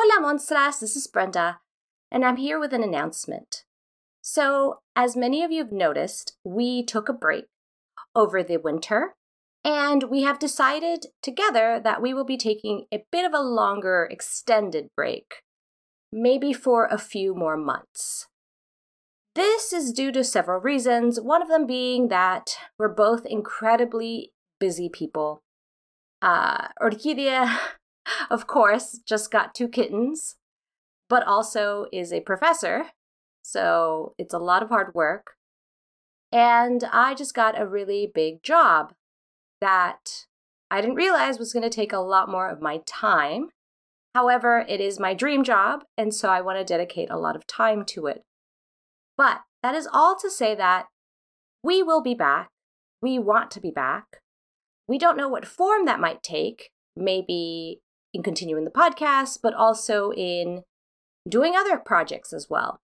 Hola, monstras. This is Brenda, and I'm here with an announcement. So, as many of you have noticed, we took a break over the winter, and we have decided together that we will be taking a bit of a longer, extended break, maybe for a few more months. This is due to several reasons, one of them being that we're both incredibly busy people. Uh, Orquídea, of course, just got two kittens, but also is a professor, so it's a lot of hard work. And I just got a really big job that I didn't realize was going to take a lot more of my time. However, it is my dream job, and so I want to dedicate a lot of time to it. But that is all to say that we will be back. We want to be back. We don't know what form that might take, maybe in continuing the podcast, but also in doing other projects as well.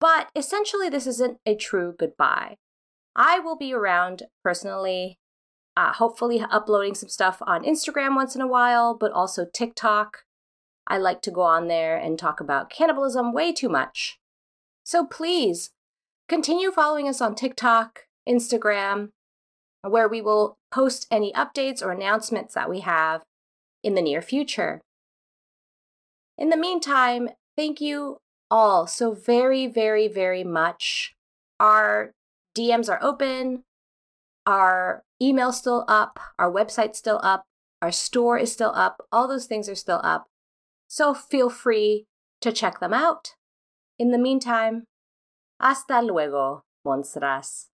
But essentially, this isn't a true goodbye. I will be around personally, uh, hopefully, uploading some stuff on Instagram once in a while, but also TikTok. I like to go on there and talk about cannibalism way too much. So please continue following us on TikTok, Instagram, where we will post any updates or announcements that we have in the near future. In the meantime, thank you all so very, very, very much. Our DMs are open, our email's still up, our website's still up, our store is still up, all those things are still up. So feel free to check them out. In the meantime, hasta luego, monstras.